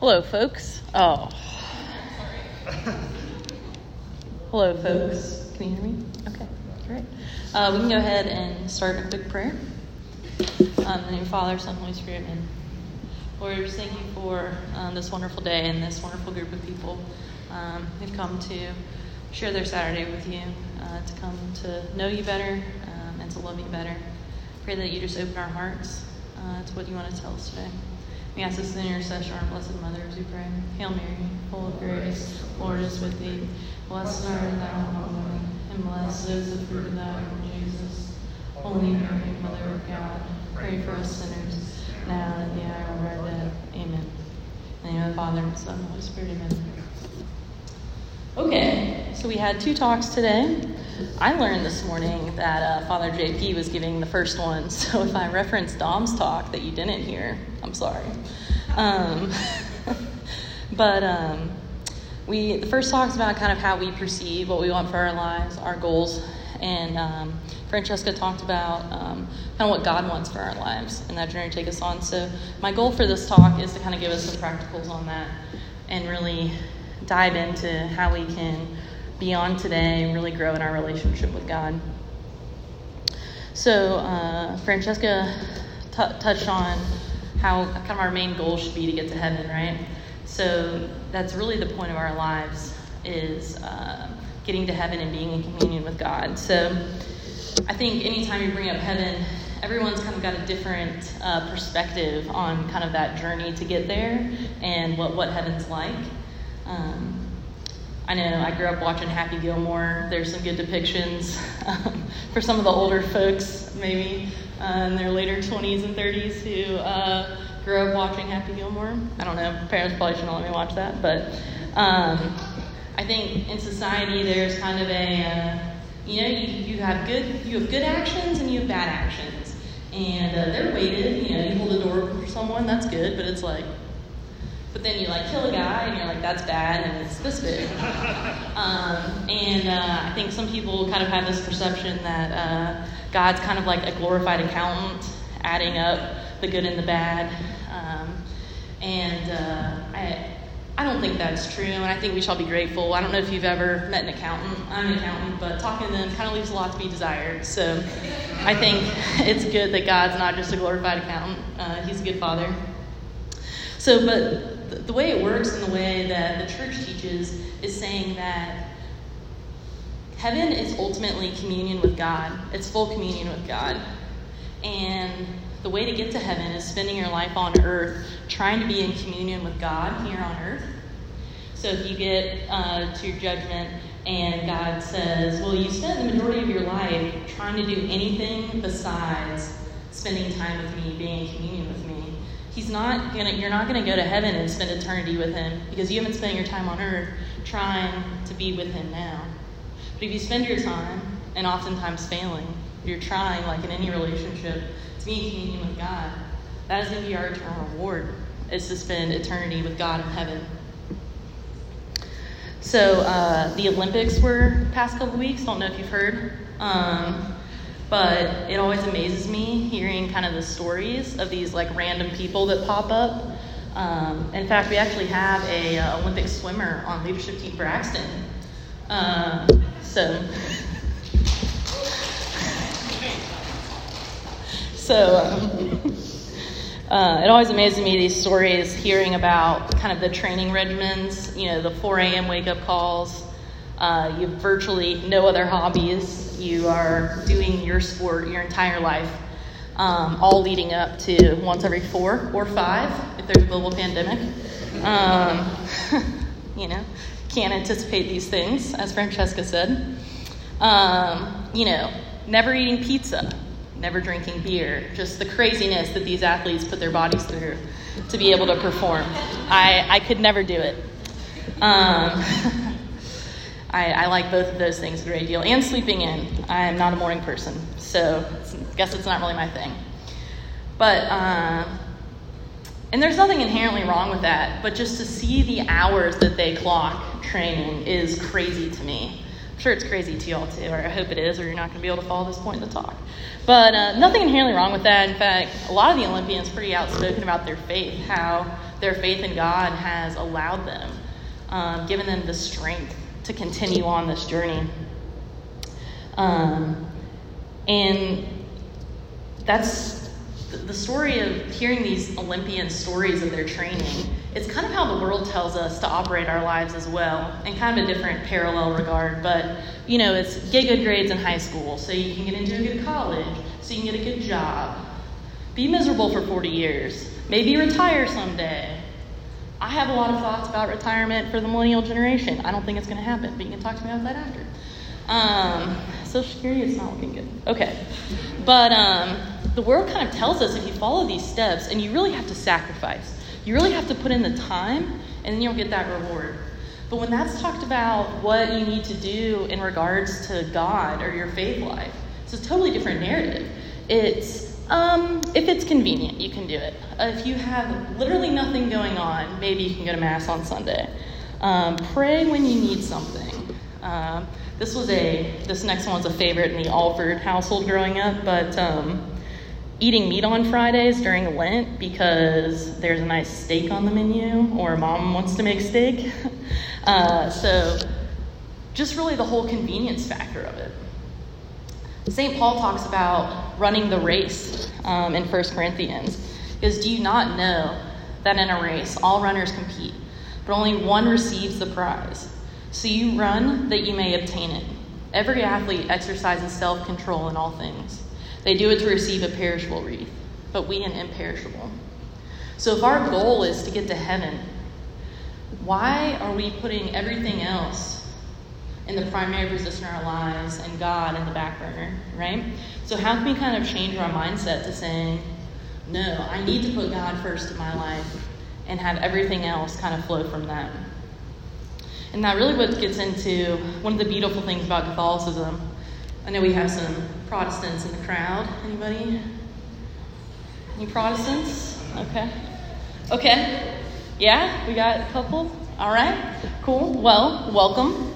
Hello, folks. Oh. Hello, folks. Can you hear me? Okay, great. Uh, we can go ahead and start a quick prayer. Um, in the name of Father, Son, Holy Spirit, Lord, we just thank you for um, this wonderful day and this wonderful group of people um, who've come to share their Saturday with you, uh, to come to know you better um, and to love you better. Pray that you just open our hearts uh, to what you want to tell us today. We ask this in intercession, our Blessed Mother, as we pray. Hail Mary, full of grace, Lord is with thee. Blessed art thou among women, and blessed is the fruit of thy womb, Jesus. Holy Mary, Mother of God, pray for us sinners, now and at the hour of our death. Amen. In the name of the Father, and Son, and Holy Spirit, amen. Okay, so we had two talks today. I learned this morning that uh, Father JP was giving the first one, so if I reference Dom's talk that you didn't hear, I'm sorry. Um, but um, we the first talk is about kind of how we perceive what we want for our lives, our goals, and um, Francesca talked about um, kind of what God wants for our lives and that journey to take us on. So my goal for this talk is to kind of give us some practicals on that and really dive into how we can beyond today and really grow in our relationship with God. So, uh, Francesca t- touched on how kind of our main goal should be to get to heaven, right? So, that's really the point of our lives is uh, getting to heaven and being in communion with God. So, I think anytime you bring up heaven, everyone's kind of got a different uh, perspective on kind of that journey to get there and what, what heaven's like. Um, I know I grew up watching Happy Gilmore. There's some good depictions um, for some of the older folks, maybe uh, in their later 20s and 30s, who uh, grew up watching Happy Gilmore. I don't know, parents probably shouldn't let me watch that, but um, I think in society there's kind of a, uh, you know, you, you have good you have good actions and you have bad actions, and uh, they're weighted. You know, you hold the door for someone, that's good, but it's like but then you like kill a guy and you're like, that's bad, and it's this big. Um, and uh, I think some people kind of have this perception that uh, God's kind of like a glorified accountant, adding up the good and the bad. Um, and uh, I, I don't think that's true, and I think we shall be grateful. I don't know if you've ever met an accountant. I'm an accountant, but talking to them kind of leaves a lot to be desired. So I think it's good that God's not just a glorified accountant, uh, He's a good father. So, but the way it works and the way that the church teaches is saying that heaven is ultimately communion with God. It's full communion with God. And the way to get to heaven is spending your life on earth trying to be in communion with God here on earth. So if you get uh, to your judgment and God says, Well, you spent the majority of your life trying to do anything besides spending time with me, being in communion with me He's not gonna, you're not going to go to heaven and spend eternity with him because you haven't spent your time on earth trying to be with him now. But if you spend your time, and oftentimes failing, you're trying, like in any relationship, to be in communion with God, that is going to be our eternal reward, is to spend eternity with God in heaven. So uh, the Olympics were past couple weeks. Don't know if you've heard. Um, but it always amazes me hearing kind of the stories of these like random people that pop up. Um, in fact, we actually have a uh, Olympic swimmer on leadership team for Axton. Uh, so, so um, uh, it always amazes me these stories hearing about kind of the training regimens. You know, the 4 a.m. wake up calls. Uh, you have virtually no other hobbies you are doing your sport your entire life, um, all leading up to once every four or five if there's a global pandemic. Um, you know, can't anticipate these things, as Francesca said. Um, you know, never eating pizza, never drinking beer, just the craziness that these athletes put their bodies through to be able to perform. I, I could never do it. I, I, like both of those things a great deal. And sleeping in. I am not a morning person, so I guess it's not really my thing. But, uh, and there's nothing inherently wrong with that, but just to see the hours that they clock training is crazy to me. sure it's crazy to y'all too, or I hope it is, or you're not going to be able to follow this point in the talk. But uh, nothing inherently wrong with that. In fact, a lot of the Olympians pretty outspoken about their faith, how their faith in God has allowed them, um, given them the strength to continue on this journey. Um, and that's the story of hearing these Olympian stories of their training. It's kind of how the world tells us to operate our lives as well, in kind of a different parallel regard. But, you know, it's get good grades in high school so you can get into a good college, so you can get a good job. Be miserable for 40 years. Maybe retire someday. I have a lot of thoughts about retirement for the millennial generation. I don't think it's going to happen, but you can talk to me about that after. Um, Social Security, is not looking good. Okay. But um, the world kind of tells us if you follow these steps, and you really have to sacrifice, you really have to put in the time, and then you'll get that reward. But when that's talked about what you need to do in regards to God or your faith life, it's a totally different narrative. It's um, if it's convenient, you can do it. Uh, if you have literally nothing going on, maybe you can go to Mass on Sunday. Um, pray when you need something. Um, this was a this next one was a favorite in the Alford household growing up, but um, eating meat on Fridays during Lent because there's a nice steak on the menu or mom wants to make steak. Uh, so just really the whole convenience factor of it. St. Paul talks about running the race um, in 1 Corinthians. Because do you not know that in a race all runners compete, but only one receives the prize? So you run that you may obtain it. Every athlete exercises self control in all things. They do it to receive a perishable wreath, but we an imperishable. So if our goal is to get to heaven, why are we putting everything else in the primary position in our lives and God in the back burner, right? So how can we kind of change our mindset to saying, no, I need to put God first in my life and have everything else kind of flow from that. And that really what gets into one of the beautiful things about Catholicism. I know we have some Protestants in the crowd. Anybody? Any Protestants? Okay. Okay. Yeah, we got a couple. All right. Cool. Well, welcome.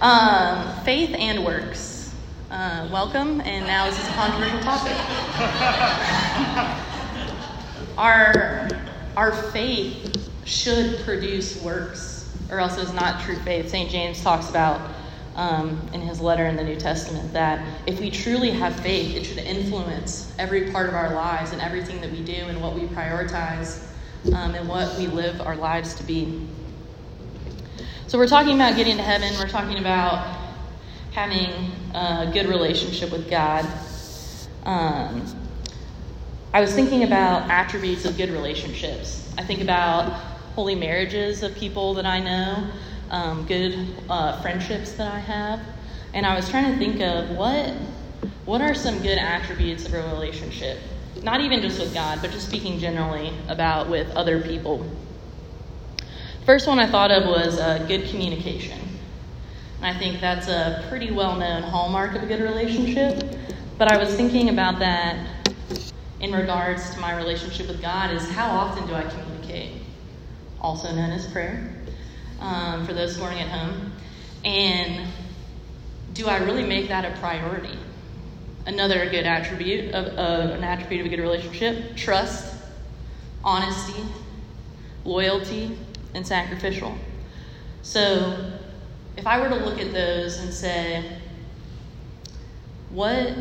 Um, faith and works. Uh, welcome, and now is this is a controversial topic. our, our faith should produce works or else it's not true faith. St. James talks about um, in his letter in the New Testament that if we truly have faith, it should influence every part of our lives and everything that we do and what we prioritize um, and what we live our lives to be. So, we're talking about getting to heaven, we're talking about having a good relationship with God. Um, I was thinking about attributes of good relationships. I think about holy marriages of people that I know, um, good uh, friendships that I have. And I was trying to think of what what are some good attributes of a relationship? Not even just with God, but just speaking generally about with other people. First one I thought of was uh, good communication. And I think that's a pretty well known hallmark of a good relationship. But I was thinking about that in regards to my relationship with God is how often do I communicate? also known as prayer, um, for those learning at home. And do I really make that a priority? Another good attribute of uh, an attribute of a good relationship: trust, honesty, loyalty, and sacrificial. So, if I were to look at those and say, what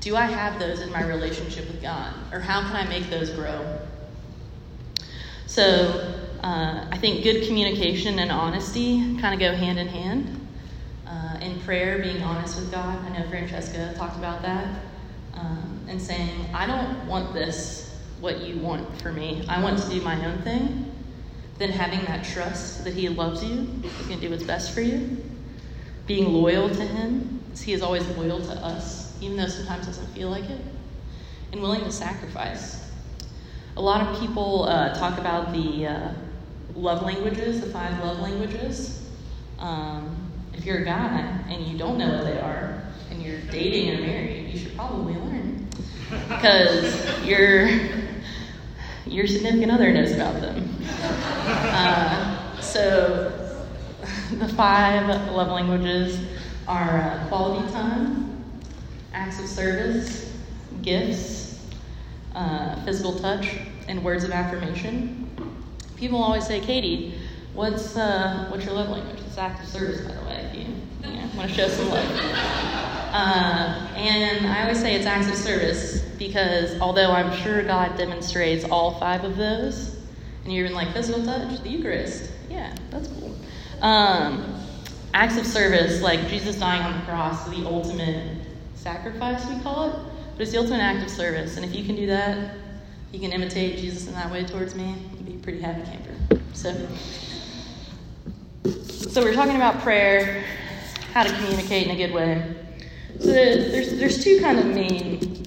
do I have those in my relationship with God? Or how can I make those grow? So uh, I think good communication and honesty kind of go hand in hand. Uh, in prayer, being honest with God. I know Francesca talked about that. Um, and saying, I don't want this, what you want for me. I want to do my own thing. Then having that trust that He loves you, He's going to do what's best for you. Being loyal to Him, as He is always loyal to us, even though sometimes doesn't feel like it. And willing to sacrifice. A lot of people uh, talk about the uh, love languages, the five love languages. Um, if you're a guy and you don't know what they are, and you're dating or married, you should probably learn because your your significant other knows about them. Uh, so, the five love languages are uh, quality time, acts of service, gifts, uh, physical touch, and words of affirmation. People always say, Katie, what's, uh, what's your love language? It's acts of service, by the way, if you, you know, want to show some love. Uh, and I always say it's acts of service because although I'm sure God demonstrates all five of those, and you're even like physical touch, the Eucharist, yeah, that's cool. Um, acts of service, like Jesus dying on the cross, the ultimate sacrifice, we call it, but it's the ultimate act of service. And if you can do that, you can imitate Jesus in that way towards me, you'd be a pretty happy camper. So, so we're talking about prayer, how to communicate in a good way. So there's there's two kind of main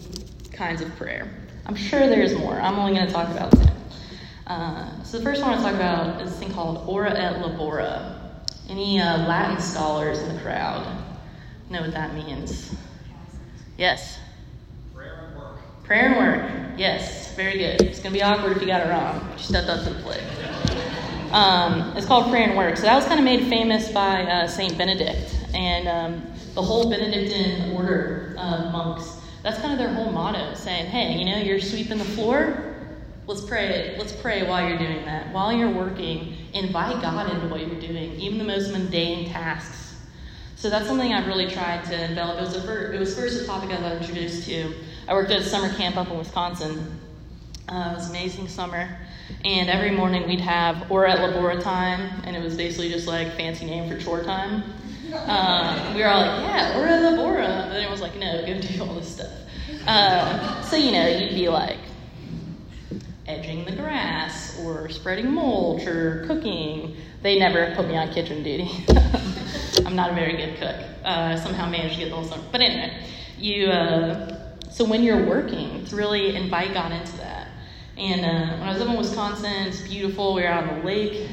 kinds of prayer. I'm sure there's more. I'm only going to talk about two. Uh, so the first one I want to talk about is this thing called ora et labora. Any uh, Latin scholars in the crowd know what that means? Yes. Prayer and work. Prayer and work. Yes, very good. It's going to be awkward if you got it wrong. But you stepped up to the plate. Um, it's called prayer and work. So that was kind of made famous by uh, Saint Benedict and um, the whole Benedictine order of monks. That's kind of their whole motto, saying, "Hey, you know, you're sweeping the floor. Let's pray. Let's pray while you're doing that. While you're working, invite God into what you're doing, even the most mundane tasks." So that's something I've really tried to envelop. It was, a fir- it was first a topic I got introduced to. I worked at a summer camp up in Wisconsin. Uh, it was amazing summer. And every morning we'd have Ora et Labora time, and it was basically just like fancy name for chore time. Uh, we were all like, yeah, Ora the Labora. But then it was like, no, go do all this stuff. Uh, so, you know, you'd be like edging the grass or spreading mulch or cooking. They never put me on kitchen duty. I'm not a very good cook. Uh, somehow managed to get the whole summer. But anyway, you. Uh, so when you're working, to really invite God into that. And uh, when I was up in Wisconsin, it's beautiful. We were out on the lake.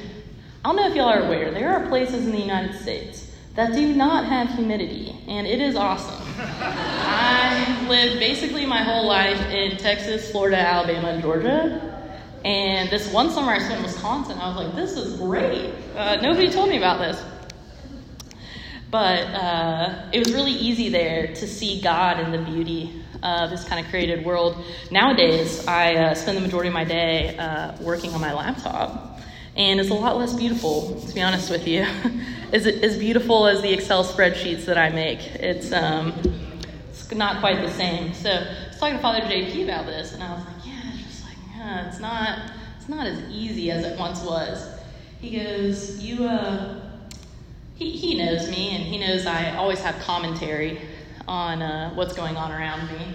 I don't know if y'all are aware, there are places in the United States that do not have humidity, and it is awesome. I lived basically my whole life in Texas, Florida, Alabama, and Georgia. And this one summer I spent in Wisconsin, I was like, this is great. Uh, nobody told me about this. But uh, it was really easy there to see God in the beauty of this kind of created world. Nowadays, I uh, spend the majority of my day uh, working on my laptop, and it's a lot less beautiful, to be honest with you. as, as beautiful as the Excel spreadsheets that I make, it's, um, it's not quite the same. So I was talking to Father JP about this, and I was like, yeah, it's just like, yeah, it's not, it's not as easy as it once was. He goes, you, uh, he, he knows me, and he knows I always have commentary on uh, what's going on around me.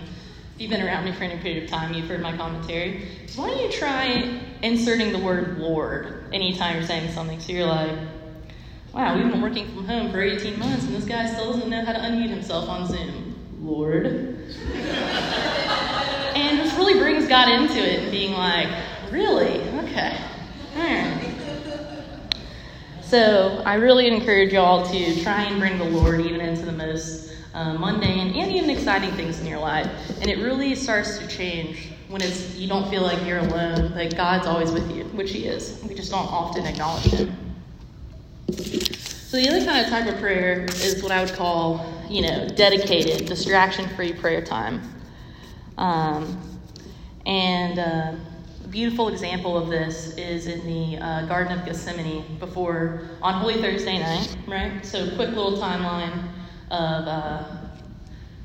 If you've been around me for any period of time, you've heard my commentary. Why don't you try inserting the word Lord anytime you're saying something? So you're like, wow, we've been working from home for 18 months, and this guy still doesn't know how to unmute himself on Zoom. Lord. and this really brings God into it and being like, really? Okay. Right. So I really encourage y'all to try and bring the Lord even into the most uh, mundane and even exciting things in your life. And it really starts to change when it's you don't feel like you're alone, like God's always with you, which He is. We just don't often acknowledge Him. So the other kind of type of prayer is what I would call, you know, dedicated, distraction-free prayer time. Um, and uh, a beautiful example of this is in the uh, Garden of Gethsemane before on Holy Thursday night, right? So quick little timeline of uh,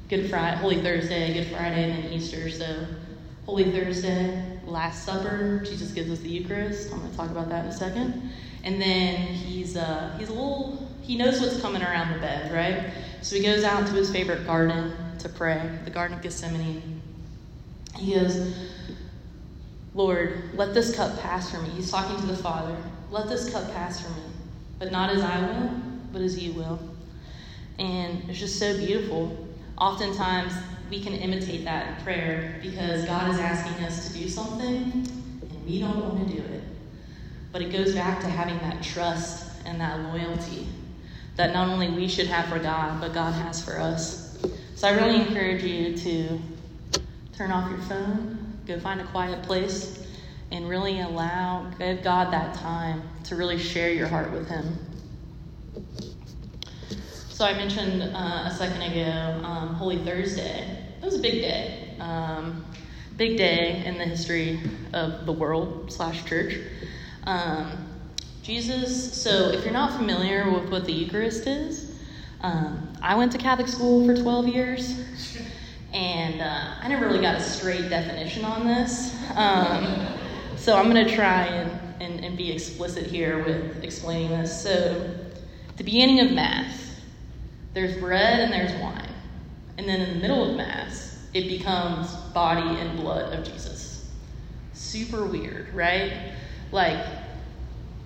Good Friday, Holy Thursday, Good Friday, and then Easter. So Holy Thursday, Last Supper, Jesus gives us the Eucharist. I'm going to talk about that in a second. And then he's uh, he's a little he knows what's coming around the bed, right? So he goes out to his favorite garden to pray, the Garden of Gethsemane. He goes, Lord, let this cup pass from me. He's talking to the Father. Let this cup pass from me, but not as I will, but as you will. And it's just so beautiful. Oftentimes, we can imitate that in prayer because God is asking us to do something and we don't want to do it. But it goes back to having that trust and that loyalty that not only we should have for God, but God has for us. So I really encourage you to turn off your phone, go find a quiet place, and really allow, give God that time to really share your heart with Him. So I mentioned uh, a second ago um, Holy Thursday. It was a big day. Um, big day in the history of the world slash church. Um, Jesus, so if you're not familiar with what the Eucharist is, um, I went to Catholic school for 12 years, and uh, I never really got a straight definition on this. Um, so I'm going to try and, and, and be explicit here with explaining this. So, the beginning of Mass, there's bread and there's wine. And then in the middle of Mass, it becomes body and blood of Jesus. Super weird, right? Like,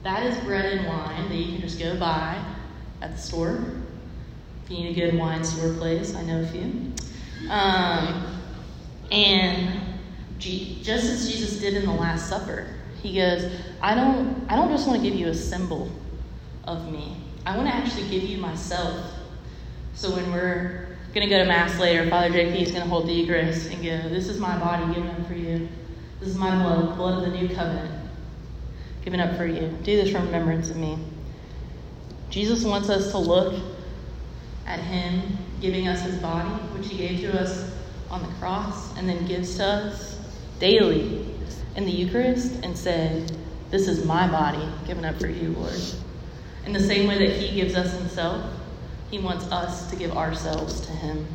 that is bread and wine that you can just go buy at the store. If you need a good wine store place, I know a few. Um, and just as Jesus did in the Last Supper, he goes, I don't, I don't just want to give you a symbol of me. I want to actually give you myself. So when we're going to go to Mass later, Father JP is going to hold the Eucharist and go, This is my body given up for you. This is my blood, blood of the new covenant, given up for you. Do this from remembrance of me. Jesus wants us to look at Him giving us His body, which He gave to us on the cross, and then gives to us daily in the Eucharist, and say, This is my body given up for you, Lord. In the same way that He gives us Himself, he wants us to give ourselves to Him.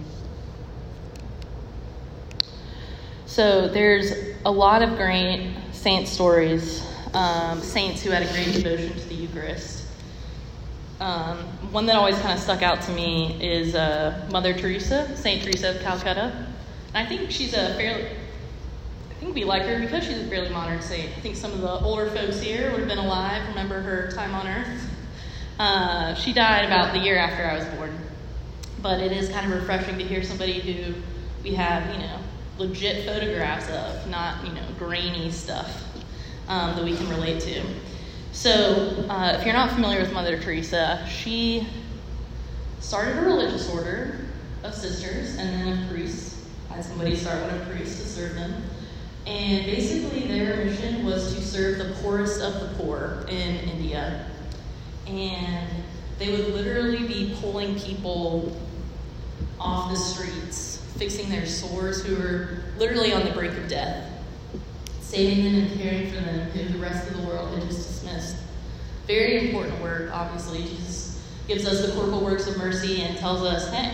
So there's a lot of great saint stories, um, saints who had a great devotion to the Eucharist. Um, one that always kind of stuck out to me is uh, Mother Teresa, Saint Teresa of Calcutta. And I think she's a fairly, I think we like her because she's a fairly modern saint. I think some of the older folks here would have been alive, remember her time on earth. Uh, she died about the year after I was born. But it is kind of refreshing to hear somebody who we have, you know, legit photographs of, not, you know, grainy stuff um, that we can relate to. So, uh, if you're not familiar with Mother Teresa, she started a religious order of sisters and then of priests. Had somebody start one of priests to serve them. And basically, their mission was to serve the poorest of the poor in India and they would literally be pulling people off the streets, fixing their sores who were literally on the brink of death, saving them and caring for them who the rest of the world had just dismissed. Very important work, obviously. Jesus gives us the corporal works of mercy and tells us, hey,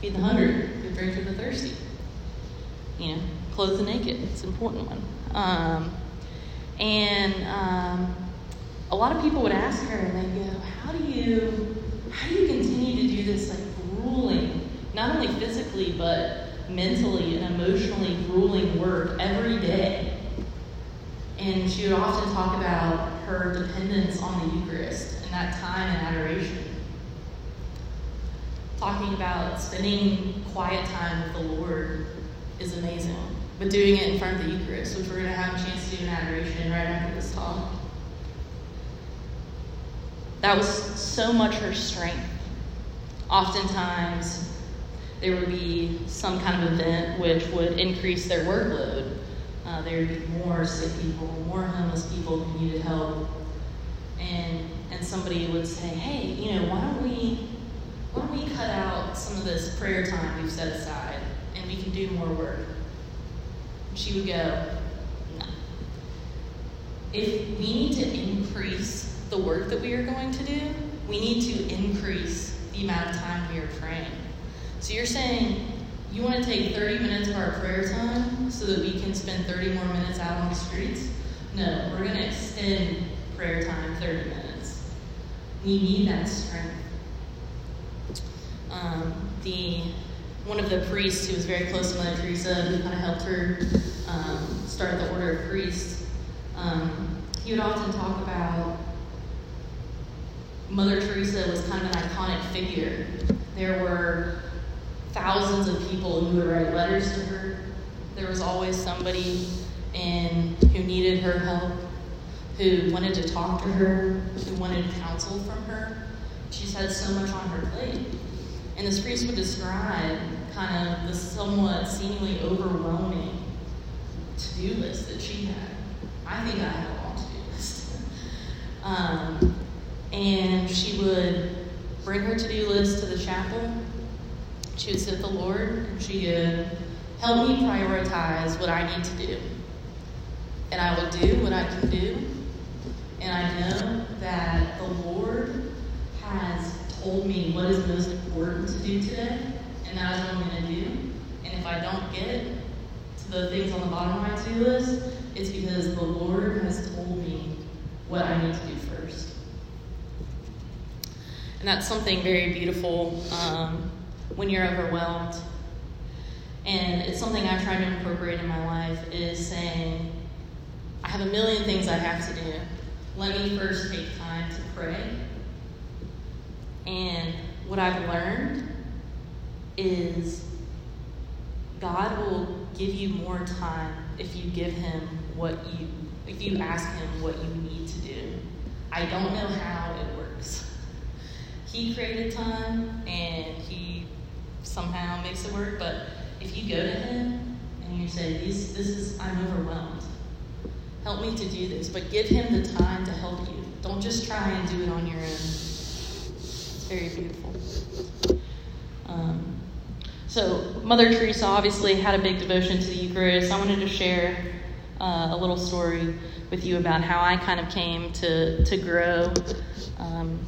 feed the hungry, give drink to the thirsty. You know, clothe the naked. It's an important one. Um, and um, a lot of people would ask her and they go, How do you how do you continue to do this like grueling, not only physically but mentally and emotionally grueling work every day? And she would often talk about her dependence on the Eucharist and that time in adoration. Talking about spending quiet time with the Lord is amazing. But doing it in front of the Eucharist, which we're going to have a chance to do in adoration right after this talk. That was so much her strength. Oftentimes, there would be some kind of event which would increase their workload. Uh, there would be more sick people, more homeless people who needed help. And, and somebody would say, hey, you know, why don't we why don't we cut out some of this prayer time we've set aside and we can do more work? And she would go, no. If we need to increase the work that we are going to do, we need to increase the amount of time we are praying. So you're saying you want to take 30 minutes of our prayer time so that we can spend 30 more minutes out on the streets? No, we're going to extend prayer time 30 minutes. We need that strength. Um, the one of the priests who was very close to Mother Teresa, who kind of helped her um, start the order of priests, um, he would often talk about Mother Teresa was kind of an iconic figure. There were thousands of people who would write letters to her. There was always somebody who needed her help, who wanted to talk to her, who wanted counsel from her. She's had so much on her plate. And this priest would describe kind of the somewhat seemingly overwhelming to do list that she had. I think I had a long to do list. um, and she would bring her to do list to the chapel. She with the Lord, and she would help me prioritize what I need to do. And I will do what I can do. And I know that the Lord has told me what is most important to do today, and that is what I'm going to do. And if I don't get to the things on the bottom of my to do list, it's because the Lord has told me what I need to do first. And that's something very beautiful um, when you're overwhelmed. And it's something I've tried to incorporate in my life is saying, I have a million things I have to do. Let me first take time to pray. And what I've learned is God will give you more time if you give him what you if you ask him what you need to do. I don't know how it works. He created time and he somehow makes it work, but if you go to him and you say, This this is I'm overwhelmed. Help me to do this, but give him the time to help you. Don't just try and do it on your own. It's very beautiful. Um, so, Mother Teresa obviously had a big devotion to the Eucharist. I wanted to share uh, a little story with you about how I kind of came to, to grow um,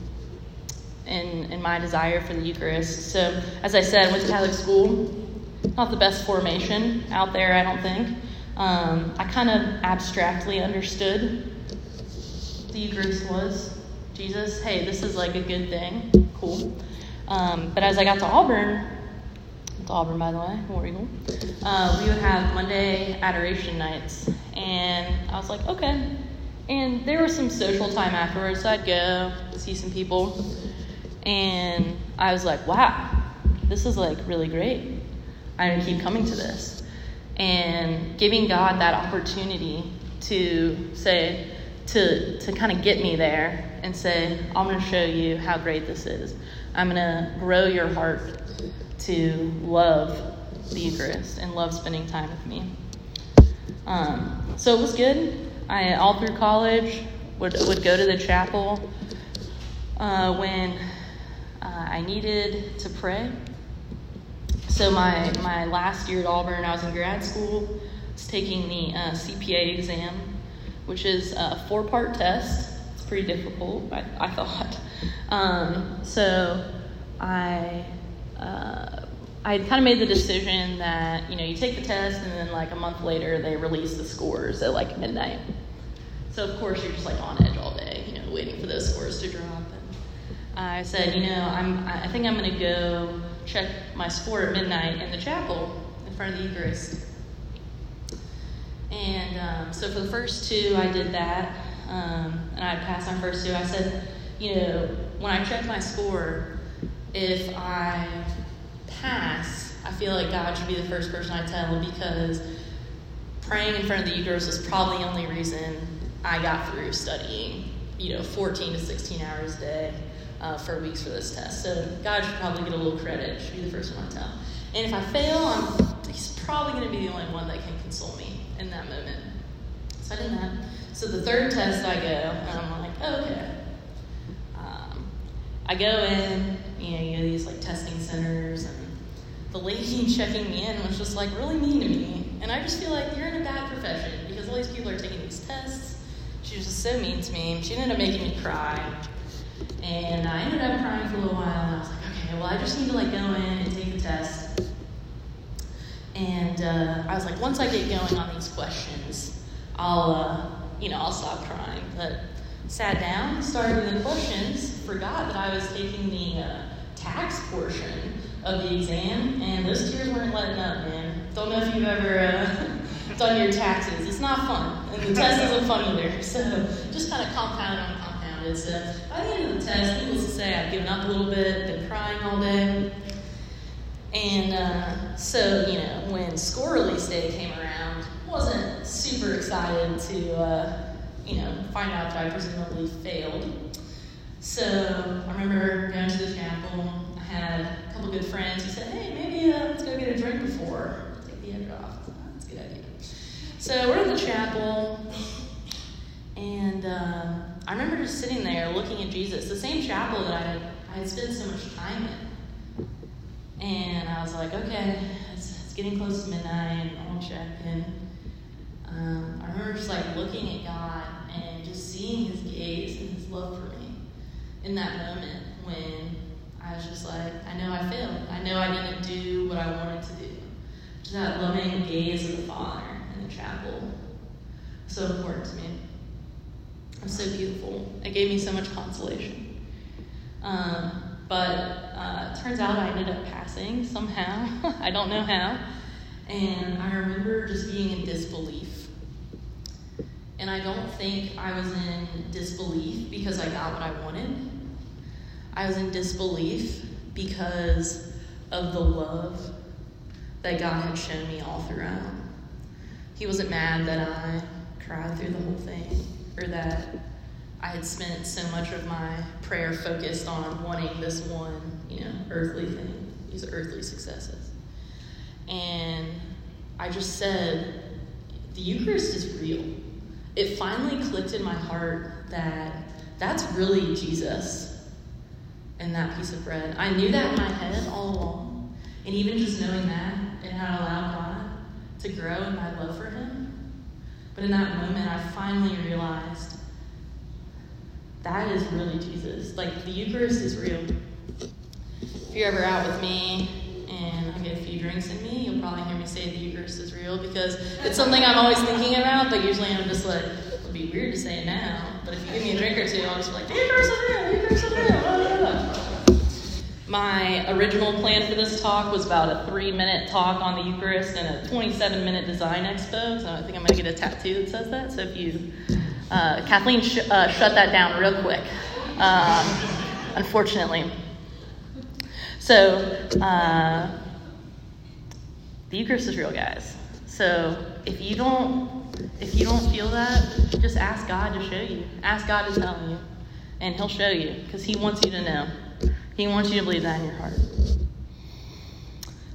in, in my desire for the Eucharist. So, as I said, I went to Catholic school. Not the best formation out there, I don't think. Um, I kind of abstractly understood the Eucharist was Jesus. Hey, this is like a good thing. Cool. Um, but as I got to Auburn, to Auburn, by the way, War Eagle, uh, we would have Monday adoration nights. And I was like, okay. And there was some social time afterwards, so I'd go see some people. And I was like, wow, this is like really great. I'm going to keep coming to this. And giving God that opportunity to say, to, to kind of get me there and say, I'm going to show you how great this is. I'm going to grow your heart to love the Eucharist and love spending time with me. Um, so it was good. I all through college would would go to the chapel uh, when uh, I needed to pray. So my my last year at Auburn, I was in grad school. Was taking the uh, CPA exam, which is a four part test. It's pretty difficult, I, I thought. Um, so I uh, I had kind of made the decision that you know you take the test and then like a month later they release the scores at like midnight. So of course you're just like on edge all day, you know, waiting for those scores to drop. I said, you know, I'm I think I'm going to go check my score at midnight in the chapel in front of the Eucharist. And um, so for the first two, I did that, um, and I passed my first two. I said, you know, when I check my score, if I pass, I feel like God should be the first person I tell because praying in front of the Eucharist is probably the only reason I got through studying, you know, 14 to 16 hours a day uh, for weeks for this test. So God should probably get a little credit, should be the first one to tell. And if I fail, I'm, he's probably going to be the only one that can console me in that moment. So I did that. So the third test I go, and I'm like, oh, okay. Um, I go in, you know, you know, these like testing centers, and the lady checking me in was just like really mean to me. And I just feel like you're in a bad profession because all these people are taking these tests. She was just so mean to me. She ended up making me cry. And I ended up crying for a little while, and I was like, okay, well, I just need to like go in and take the test. And uh, I was like, once I get going on these questions, I'll, uh, you know, I'll stop crying. But sat down, started with the questions, forgot that I was taking the uh, tax portion of the exam, and those tears weren't letting up, man. Don't know if you've ever uh, done your taxes. It's not fun, and the test isn't fun either. So just kind of compound on compounded. So by the end of the test, needless to say, I've given up a little bit, been crying all day. And uh, so, you know, when score release day came around, wasn't super excited to, uh, you know, find out that I presumably failed. So I remember going to the chapel. I had a couple good friends who said, "Hey, maybe uh, let's go get a drink before take the edge off." That's a good idea. So we're in the chapel, and uh, I remember just sitting there looking at Jesus, the same chapel that I had, I had spent so much time in. And I was like, okay, it's, it's getting close to midnight, and I want to check in. Um, I remember just like looking at God and just seeing his gaze and his love for me in that moment when I was just like, I know I failed. I know I didn't do what I wanted to do. Just that loving gaze of the Father in the chapel. So important to me. Was so beautiful. It gave me so much consolation. Um, but uh, turns out I ended up passing somehow. I don't know how. And I remember just being in disbelief. And I don't think I was in disbelief because I got what I wanted. I was in disbelief because of the love that God had shown me all throughout. He wasn't mad that I cried through the whole thing or that I had spent so much of my prayer focused on wanting this one, you know, earthly thing, these earthly successes. And I just said, the Eucharist is real. It finally clicked in my heart that that's really Jesus and that piece of bread. I knew that in my head all along. And even just knowing that, it had allowed God to grow in my love for Him. But in that moment, I finally realized that is really Jesus. Like, the Eucharist is real. If you're ever out with me and I get a few drinks in me, you'll probably hear me say the Eucharist is real because it's something I'm always thinking about, but usually I'm just like, it would be weird to say it now. But if you give me a drink or two, I'll just be like, the Eucharist is real. My original plan for this talk was about a three minute talk on the Eucharist and a 27 minute design expo. So I think I'm going to get a tattoo that says that. So if you, uh, Kathleen, sh- uh, shut that down real quick, um, unfortunately. So uh, the Eucharist is real, guys. So if you don't, if you don't feel that, just ask God to show you. Ask God to tell you, and He'll show you because He wants you to know. He wants you to believe that in your heart.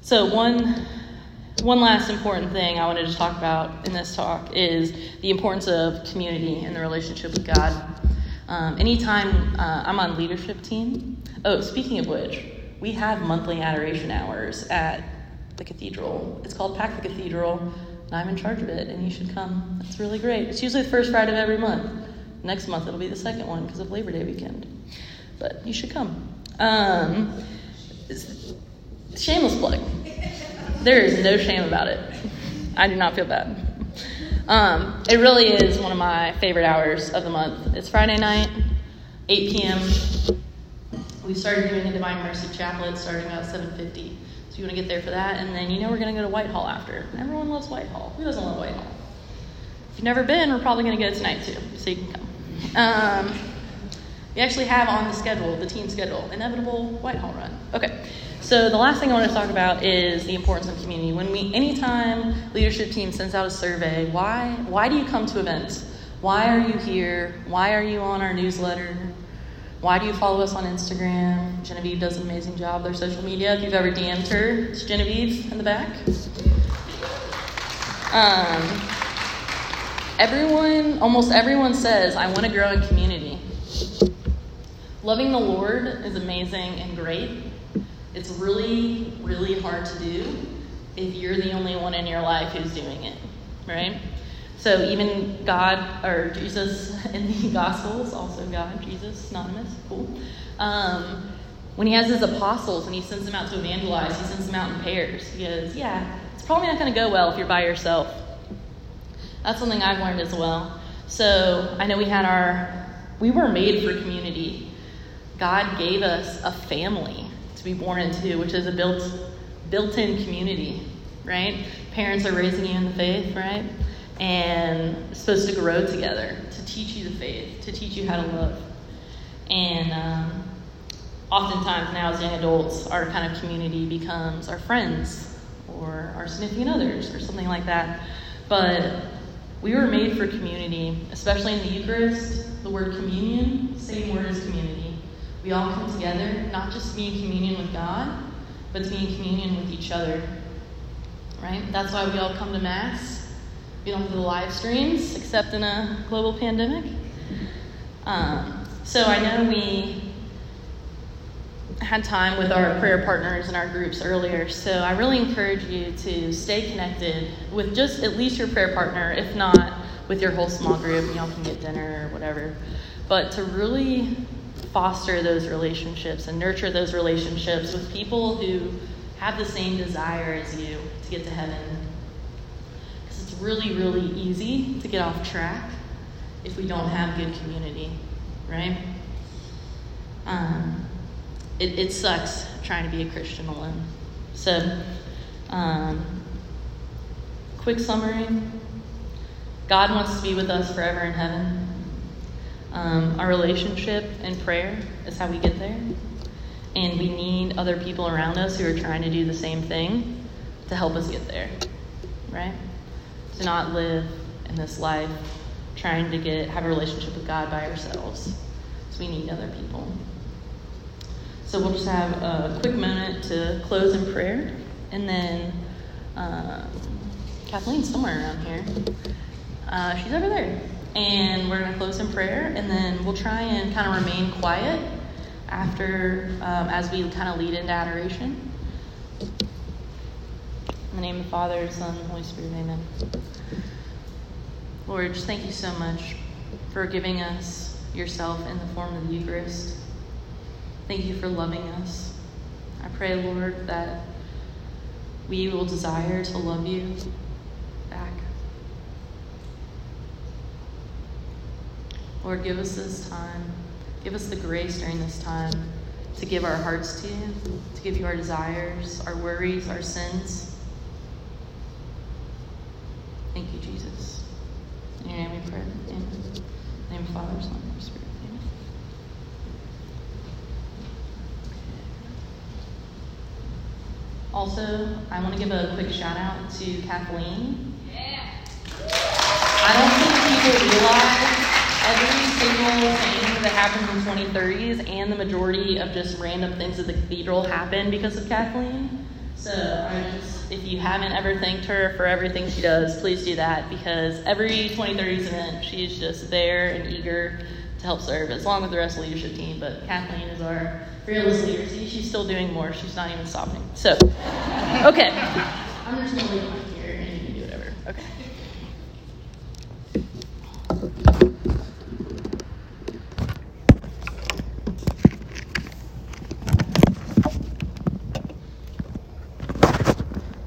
So, one, one last important thing I wanted to talk about in this talk is the importance of community and the relationship with God. Um, anytime uh, I'm on leadership team, oh, speaking of which, we have monthly adoration hours at the cathedral. It's called Pack the Cathedral, and I'm in charge of it, and you should come. It's really great. It's usually the first Friday of every month. Next month it'll be the second one because of Labor Day weekend. But you should come. Um, shameless plug. There is no shame about it. I do not feel bad. Um, it really is one of my favorite hours of the month. It's Friday night, 8 p.m. We started doing a Divine Mercy Chaplet starting about 7:50. So you want to get there for that, and then you know we're going to go to Whitehall after. Everyone loves Whitehall. Who doesn't love Whitehall? If you've never been, we're probably going to go tonight too, so you can come. Um, we actually have on the schedule, the team schedule, inevitable Whitehall run. Okay. So the last thing I want to talk about is the importance of community. When we, anytime leadership team sends out a survey, why, why do you come to events? Why are you here? Why are you on our newsletter? Why do you follow us on Instagram? Genevieve does an amazing job. Their social media. If you've ever DM'd her, it's Genevieve in the back. Um, everyone, almost everyone says, I want to grow in community. Loving the Lord is amazing and great. It's really, really hard to do if you're the only one in your life who's doing it, right? So even God or Jesus in the Gospels, also God, Jesus, synonymous, cool. Um, when he has his apostles and he sends them out to evangelize, he sends them out in pairs. He goes, Yeah, it's probably not going to go well if you're by yourself. That's something I've learned as well. So I know we had our, we were made for community. God gave us a family to be born into, which is a built, built-in community, right? Parents are raising you in the faith, right? And supposed to grow together, to teach you the faith, to teach you how to love. And um, oftentimes now, as young adults, our kind of community becomes our friends or our significant others or something like that. But we were made for community, especially in the Eucharist. The word communion, same word as community. We all come together, not just to be in communion with God, but to be in communion with each other. Right? That's why we all come to Mass. We don't do the live streams, except in a global pandemic. Um, so I know we had time with our prayer partners and our groups earlier. So I really encourage you to stay connected with just at least your prayer partner, if not with your whole small group. Y'all can get dinner or whatever. But to really foster those relationships and nurture those relationships with people who have the same desire as you to get to heaven. Because it's really, really easy to get off track if we don't have good community, right? Um, it, it sucks trying to be a Christian alone. So, um, quick summary God wants to be with us forever in heaven. Um, our relationship and prayer is how we get there. And we need other people around us who are trying to do the same thing to help us get there, right? To not live in this life trying to get have a relationship with God by ourselves. So we need other people. So we'll just have a quick moment to close in prayer, and then um, Kathleen's somewhere around here. Uh, she's over there, and we're going to close in prayer, and then we'll try and kind of remain quiet after um, as we kind of lead into adoration. In the name of the Father, Son, and Holy Spirit, Amen. Lord, just thank you so much for giving us yourself in the form of the Eucharist. Thank you for loving us. I pray, Lord, that we will desire to love you back. Lord, give us this time. Give us the grace during this time to give our hearts to you, to give you our desires, our worries, our sins. Thank you, Jesus. In your name we pray. Amen. In the name of Father, Son, and Holy Spirit. Amen. Also, I want to give a quick shout out to Kathleen. Yeah. I don't think people realize every single thing that happened in 2030s and the majority of just random things at the cathedral happened because of Kathleen. So just, if you haven't ever thanked her for everything she does, please do that because every 2030s event, she's just there and eager to help serve, as long as the rest of the leadership team. But Kathleen is our fearless leader. See, she's still doing more. She's not even stopping. So, okay. I'm just going to leave here and you can do whatever. Okay.